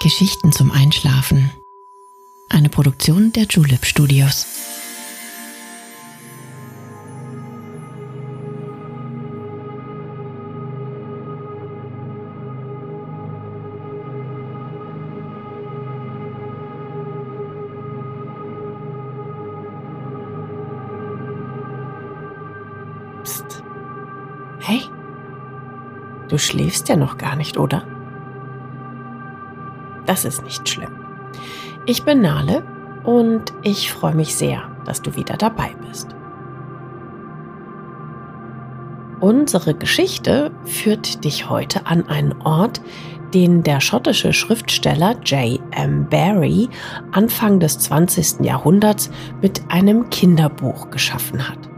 Geschichten zum Einschlafen. Eine Produktion der Julep Studios. Psst. Hey, du schläfst ja noch gar nicht, oder? Das ist nicht schlimm. Ich bin Nale und ich freue mich sehr, dass du wieder dabei bist. Unsere Geschichte führt dich heute an einen Ort, den der schottische Schriftsteller J. M. Barrie Anfang des 20. Jahrhunderts mit einem Kinderbuch geschaffen hat.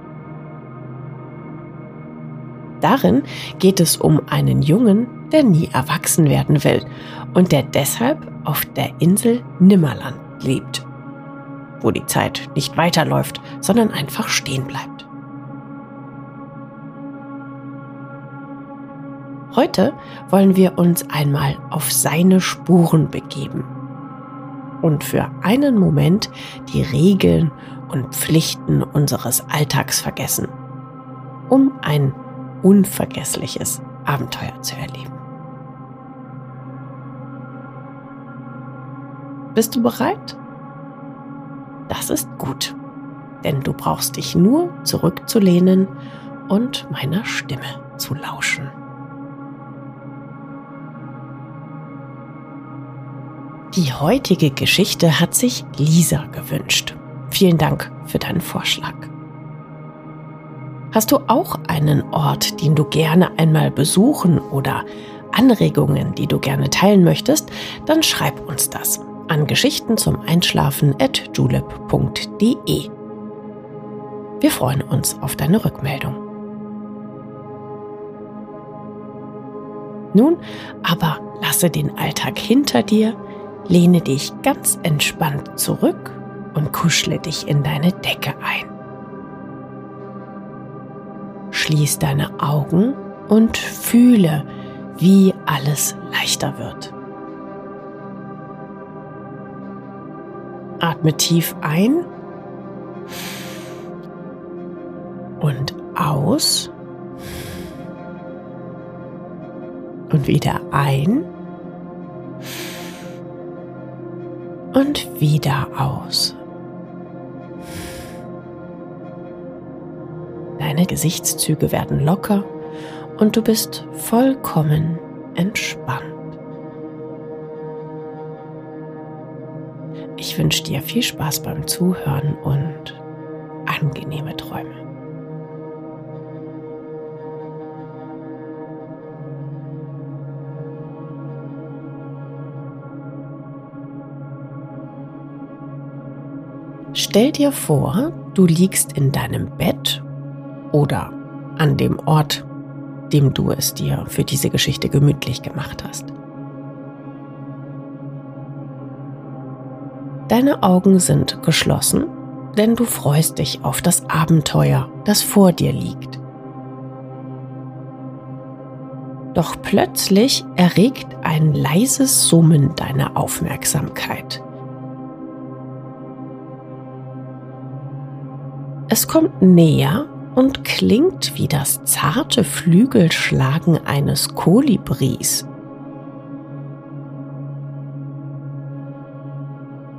Darin geht es um einen Jungen, der nie erwachsen werden will und der deshalb auf der Insel Nimmerland lebt, wo die Zeit nicht weiterläuft, sondern einfach stehen bleibt. Heute wollen wir uns einmal auf seine Spuren begeben und für einen Moment die Regeln und Pflichten unseres Alltags vergessen, um ein unvergessliches Abenteuer zu erleben. Bist du bereit? Das ist gut, denn du brauchst dich nur zurückzulehnen und meiner Stimme zu lauschen. Die heutige Geschichte hat sich Lisa gewünscht. Vielen Dank für deinen Vorschlag. Hast du auch einen Ort, den du gerne einmal besuchen oder Anregungen, die du gerne teilen möchtest, dann schreib uns das an Geschichten zum Einschlafen at julep.de. Wir freuen uns auf deine Rückmeldung. Nun aber lasse den Alltag hinter dir, lehne dich ganz entspannt zurück und kuschle dich in deine Decke ein. Schließ deine Augen und fühle, wie alles leichter wird. Atme tief ein und aus und wieder ein und wieder aus. Deine Gesichtszüge werden locker und du bist vollkommen entspannt. Ich wünsche dir viel Spaß beim Zuhören und angenehme Träume. Stell dir vor, du liegst in deinem Bett oder an dem Ort, dem du es dir für diese Geschichte gemütlich gemacht hast. Deine Augen sind geschlossen, denn du freust dich auf das Abenteuer, das vor dir liegt. Doch plötzlich erregt ein leises Summen deine Aufmerksamkeit. Es kommt näher und klingt wie das zarte Flügelschlagen eines Kolibris.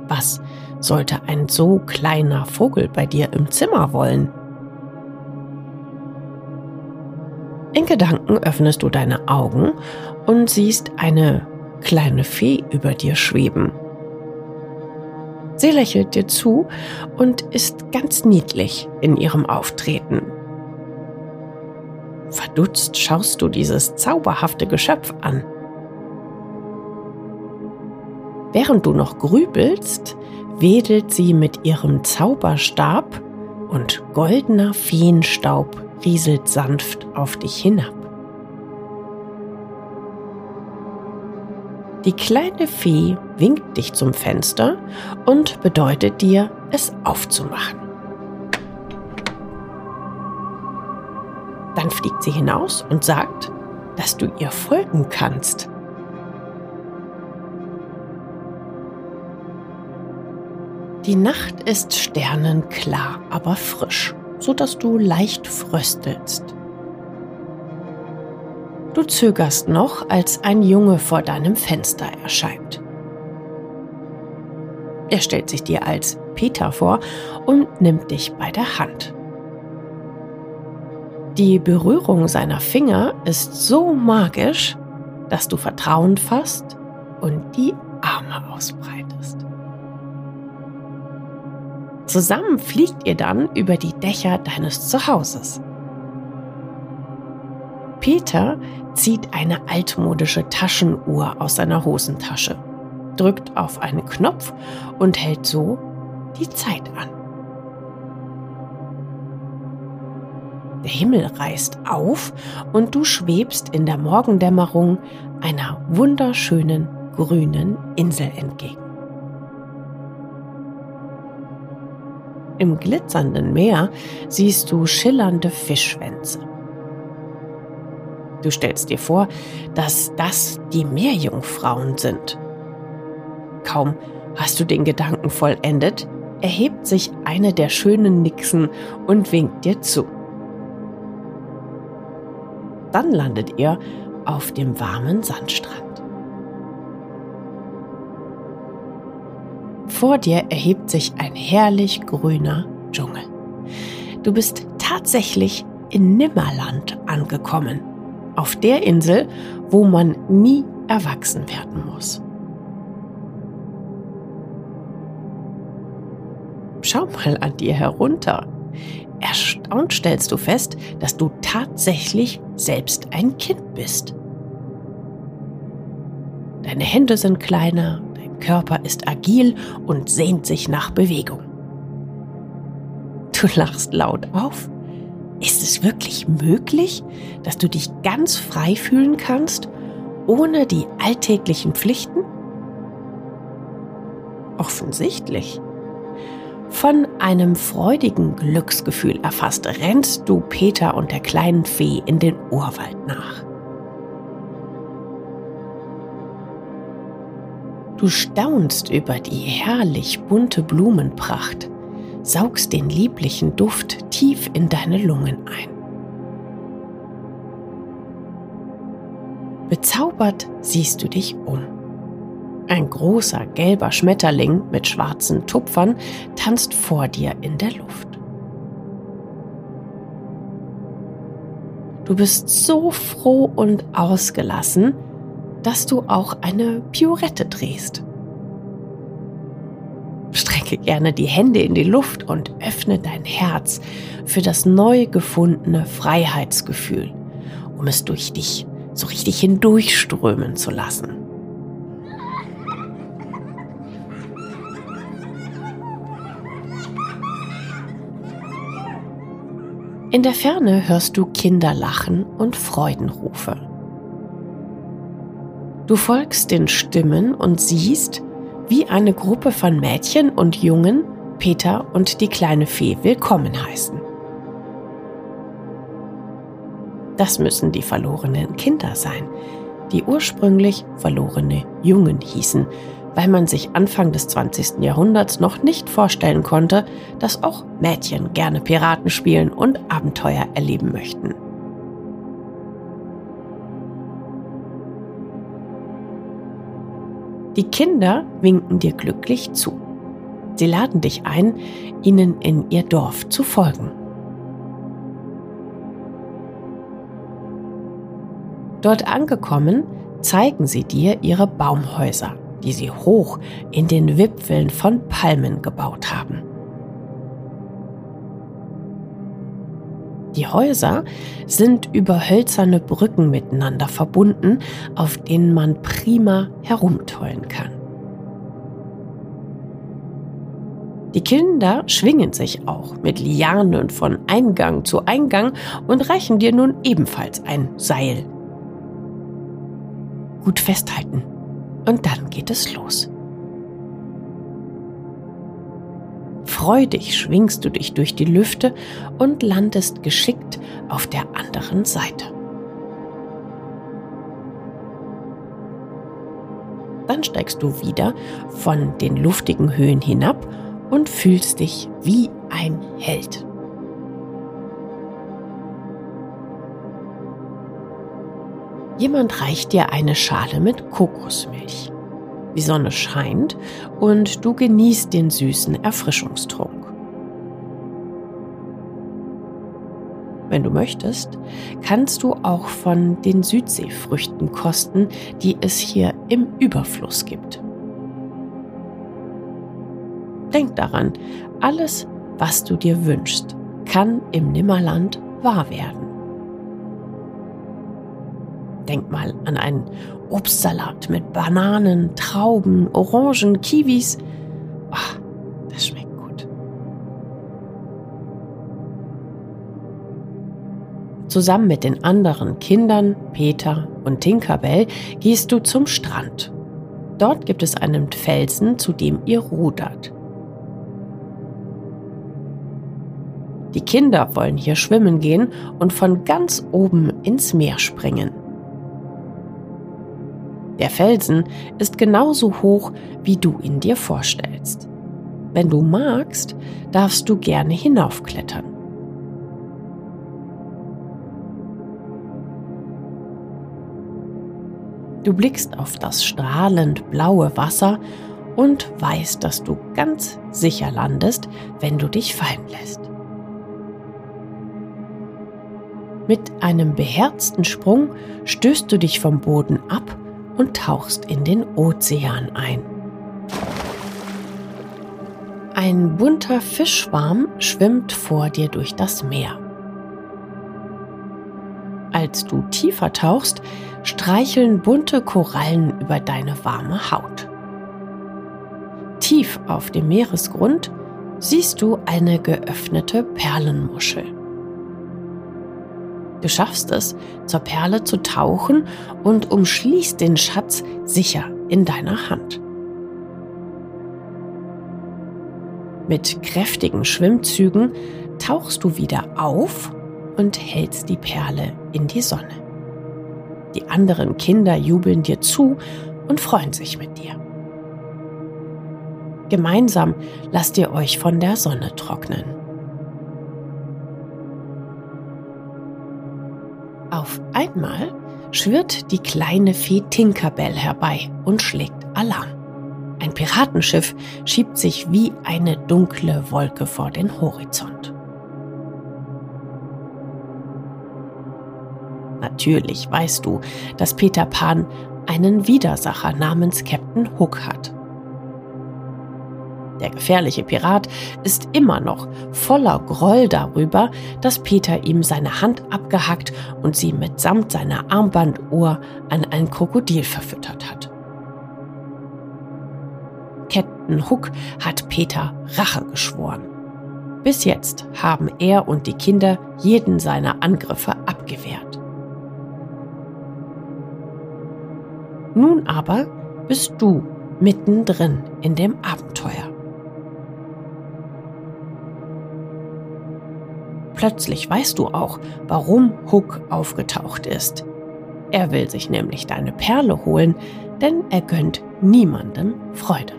Was sollte ein so kleiner Vogel bei dir im Zimmer wollen? In Gedanken öffnest du deine Augen und siehst eine kleine Fee über dir schweben. Sie lächelt dir zu und ist ganz niedlich in ihrem Auftreten. Verdutzt schaust du dieses zauberhafte Geschöpf an. Während du noch grübelst, wedelt sie mit ihrem Zauberstab und goldener Feenstaub rieselt sanft auf dich hinab. Die kleine Fee winkt dich zum Fenster und bedeutet dir, es aufzumachen. Dann fliegt sie hinaus und sagt, dass du ihr folgen kannst. Die Nacht ist sternenklar, aber frisch, so dass du leicht fröstelst. Du zögerst noch, als ein Junge vor deinem Fenster erscheint. Er stellt sich dir als Peter vor und nimmt dich bei der Hand. Die Berührung seiner Finger ist so magisch, dass du Vertrauen fasst und die Arme ausbreitest. Zusammen fliegt ihr dann über die Dächer deines Zuhauses. Peter zieht eine altmodische Taschenuhr aus seiner Hosentasche, drückt auf einen Knopf und hält so die Zeit an. Der Himmel reißt auf und du schwebst in der Morgendämmerung einer wunderschönen grünen Insel entgegen. Im glitzernden Meer siehst du schillernde Fischschwänze. Du stellst dir vor, dass das die Meerjungfrauen sind. Kaum hast du den Gedanken vollendet, erhebt sich eine der schönen Nixen und winkt dir zu. Dann landet ihr auf dem warmen Sandstrand. Vor dir erhebt sich ein herrlich grüner Dschungel. Du bist tatsächlich in Nimmerland angekommen, auf der Insel, wo man nie erwachsen werden muss. Schau mal an dir herunter. Erstaunt stellst du fest, dass du tatsächlich selbst ein Kind bist. Deine Hände sind kleiner, Körper ist agil und sehnt sich nach Bewegung. Du lachst laut auf. Ist es wirklich möglich, dass du dich ganz frei fühlen kannst, ohne die alltäglichen Pflichten? Offensichtlich. Von einem freudigen Glücksgefühl erfasst, rennst du Peter und der kleinen Fee in den Urwald nach. Du staunst über die herrlich bunte Blumenpracht, saugst den lieblichen Duft tief in deine Lungen ein. Bezaubert siehst du dich um. Ein großer gelber Schmetterling mit schwarzen Tupfern tanzt vor dir in der Luft. Du bist so froh und ausgelassen, dass du auch eine Piorette drehst. Strecke gerne die Hände in die Luft und öffne dein Herz für das neu gefundene Freiheitsgefühl, um es durch dich so richtig hindurchströmen zu lassen. In der Ferne hörst du Kinder lachen und Freudenrufe. Du folgst den Stimmen und siehst, wie eine Gruppe von Mädchen und Jungen Peter und die kleine Fee willkommen heißen. Das müssen die verlorenen Kinder sein, die ursprünglich verlorene Jungen hießen, weil man sich Anfang des 20. Jahrhunderts noch nicht vorstellen konnte, dass auch Mädchen gerne Piraten spielen und Abenteuer erleben möchten. Die Kinder winken dir glücklich zu. Sie laden dich ein, ihnen in ihr Dorf zu folgen. Dort angekommen, zeigen sie dir ihre Baumhäuser die sie hoch in den Wipfeln von Palmen gebaut haben. Die Häuser sind über hölzerne Brücken miteinander verbunden, auf denen man prima herumtollen kann. Die Kinder schwingen sich auch mit Lianen von Eingang zu Eingang und reichen dir nun ebenfalls ein Seil. Gut festhalten. Und dann geht es los. Freudig schwingst du dich durch die Lüfte und landest geschickt auf der anderen Seite. Dann steigst du wieder von den luftigen Höhen hinab und fühlst dich wie ein Held. Jemand reicht dir eine Schale mit Kokosmilch. Die Sonne scheint und du genießt den süßen Erfrischungstrunk. Wenn du möchtest, kannst du auch von den Südseefrüchten kosten, die es hier im Überfluss gibt. Denk daran, alles, was du dir wünschst, kann im Nimmerland wahr werden. Denk mal an einen Obstsalat mit Bananen, Trauben, Orangen, Kiwis. Oh, das schmeckt gut. Zusammen mit den anderen Kindern, Peter und Tinkerbell, gehst du zum Strand. Dort gibt es einen Felsen, zu dem ihr rudert. Die Kinder wollen hier schwimmen gehen und von ganz oben ins Meer springen. Der Felsen ist genauso hoch, wie du ihn dir vorstellst. Wenn du magst, darfst du gerne hinaufklettern. Du blickst auf das strahlend blaue Wasser und weißt, dass du ganz sicher landest, wenn du dich fallen lässt. Mit einem beherzten Sprung stößt du dich vom Boden ab und tauchst in den Ozean ein. Ein bunter Fischschwarm schwimmt vor dir durch das Meer. Als du tiefer tauchst, streicheln bunte Korallen über deine warme Haut. Tief auf dem Meeresgrund siehst du eine geöffnete Perlenmuschel. Du schaffst es, zur Perle zu tauchen und umschließt den Schatz sicher in deiner Hand. Mit kräftigen Schwimmzügen tauchst du wieder auf und hältst die Perle in die Sonne. Die anderen Kinder jubeln dir zu und freuen sich mit dir. Gemeinsam lasst ihr euch von der Sonne trocknen. Auf einmal schwirrt die kleine Fee Tinkerbell herbei und schlägt Alarm. Ein Piratenschiff schiebt sich wie eine dunkle Wolke vor den Horizont. Natürlich weißt du, dass Peter Pan einen Widersacher namens Captain Hook hat. Der gefährliche Pirat ist immer noch voller Groll darüber, dass Peter ihm seine Hand abgehackt und sie mitsamt seiner Armbanduhr an ein Krokodil verfüttert hat. Captain Hook hat Peter Rache geschworen. Bis jetzt haben er und die Kinder jeden seiner Angriffe abgewehrt. Nun aber bist du mittendrin in dem Abenteuer. Plötzlich weißt du auch, warum Hook aufgetaucht ist. Er will sich nämlich deine Perle holen, denn er gönnt niemandem Freude.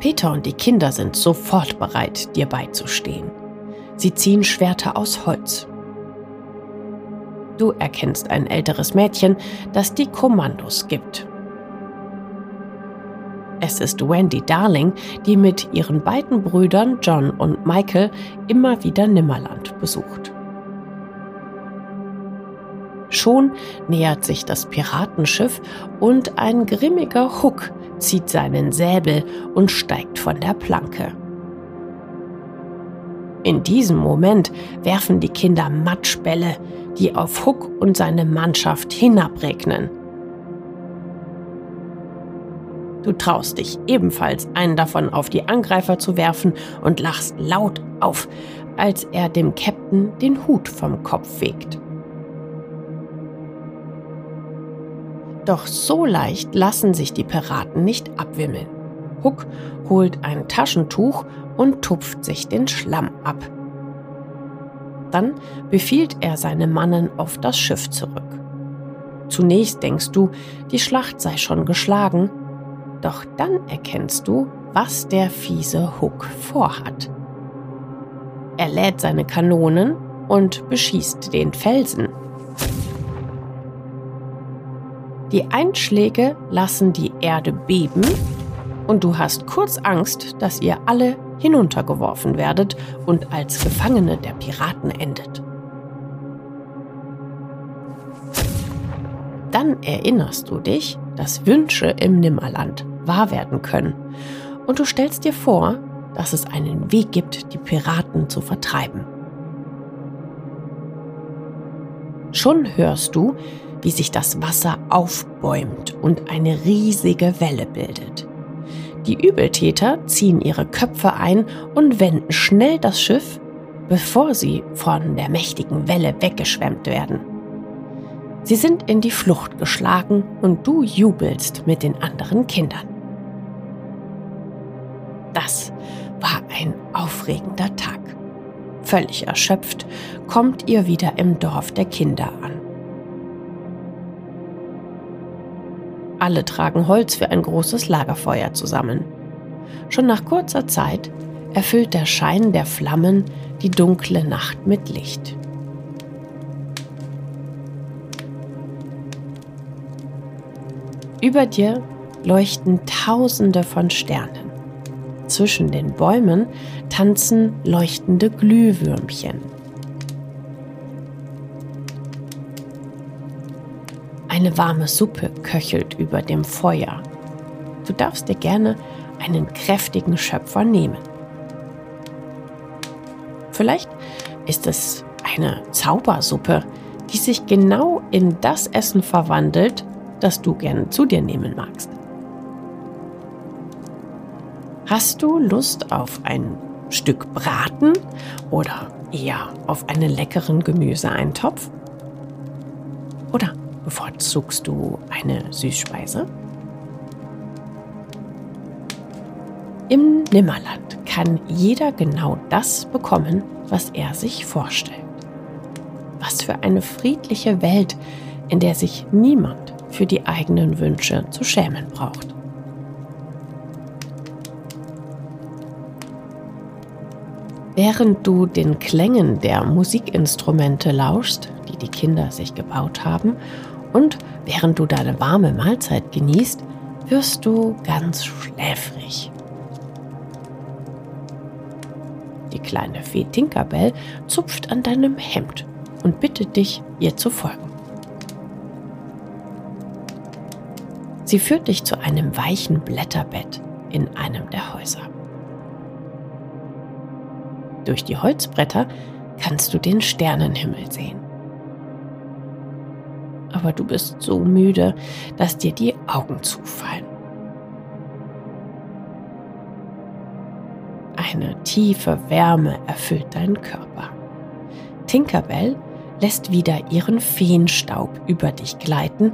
Peter und die Kinder sind sofort bereit, dir beizustehen. Sie ziehen Schwerter aus Holz. Du erkennst ein älteres Mädchen, das die Kommandos gibt. Es ist Wendy Darling, die mit ihren beiden Brüdern John und Michael immer wieder Nimmerland besucht. Schon nähert sich das Piratenschiff und ein grimmiger Hook zieht seinen Säbel und steigt von der Planke. In diesem Moment werfen die Kinder Matschbälle, die auf Hook und seine Mannschaft hinabregnen. Du traust dich ebenfalls, einen davon auf die Angreifer zu werfen und lachst laut auf, als er dem Captain den Hut vom Kopf fegt. Doch so leicht lassen sich die Piraten nicht abwimmeln. Huck holt ein Taschentuch und tupft sich den Schlamm ab. Dann befiehlt er seine Mannen auf das Schiff zurück. Zunächst denkst du, die Schlacht sei schon geschlagen, Doch dann erkennst du, was der fiese Hook vorhat. Er lädt seine Kanonen und beschießt den Felsen. Die Einschläge lassen die Erde beben und du hast kurz Angst, dass ihr alle hinuntergeworfen werdet und als Gefangene der Piraten endet. Dann erinnerst du dich, dass Wünsche im Nimmerland wahr werden können und du stellst dir vor, dass es einen Weg gibt, die Piraten zu vertreiben. Schon hörst du, wie sich das Wasser aufbäumt und eine riesige Welle bildet. Die Übeltäter ziehen ihre Köpfe ein und wenden schnell das Schiff, bevor sie von der mächtigen Welle weggeschwemmt werden. Sie sind in die Flucht geschlagen und du jubelst mit den anderen Kindern. Das war ein aufregender Tag. Völlig erschöpft kommt ihr wieder im Dorf der Kinder an. Alle tragen Holz für ein großes Lagerfeuer zusammen. Schon nach kurzer Zeit erfüllt der Schein der Flammen die dunkle Nacht mit Licht. Über dir leuchten Tausende von Sternen. Zwischen den Bäumen tanzen leuchtende Glühwürmchen. Eine warme Suppe köchelt über dem Feuer. Du darfst dir gerne einen kräftigen Schöpfer nehmen. Vielleicht ist es eine Zaubersuppe, die sich genau in das Essen verwandelt, das du gerne zu dir nehmen magst. Hast du Lust auf ein Stück Braten oder eher auf einen leckeren Gemüseeintopf? Oder Bevorzugst du eine Süßspeise? Im Nimmerland kann jeder genau das bekommen, was er sich vorstellt. Was für eine friedliche Welt, in der sich niemand für die eigenen Wünsche zu schämen braucht. Während du den Klängen der Musikinstrumente lauschst, die die Kinder sich gebaut haben, und während du deine warme Mahlzeit genießt, wirst du ganz schläfrig. Die kleine Fee Tinkerbell zupft an deinem Hemd und bittet dich, ihr zu folgen. Sie führt dich zu einem weichen Blätterbett in einem der Häuser. Durch die Holzbretter kannst du den Sternenhimmel sehen aber du bist so müde, dass dir die Augen zufallen. Eine tiefe Wärme erfüllt deinen Körper. Tinkerbell lässt wieder ihren Feenstaub über dich gleiten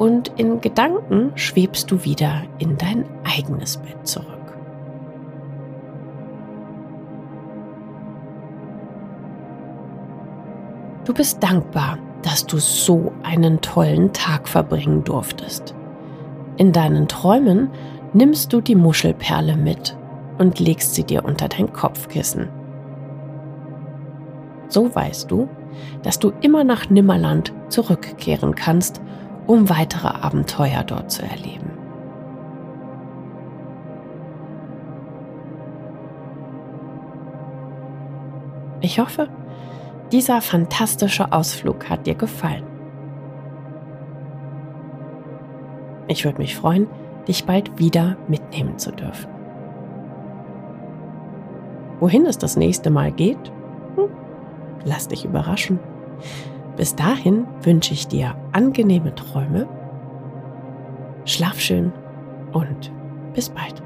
und in Gedanken schwebst du wieder in dein eigenes Bett zurück. Du bist dankbar, dass du so einen tollen Tag verbringen durftest. In deinen Träumen nimmst du die Muschelperle mit und legst sie dir unter dein Kopfkissen. So weißt du, dass du immer nach Nimmerland zurückkehren kannst, um weitere Abenteuer dort zu erleben. Ich hoffe, dieser fantastische Ausflug hat dir gefallen. Ich würde mich freuen, dich bald wieder mitnehmen zu dürfen. Wohin es das nächste Mal geht? Hm, lass dich überraschen. Bis dahin wünsche ich dir angenehme Träume, schlaf schön und bis bald.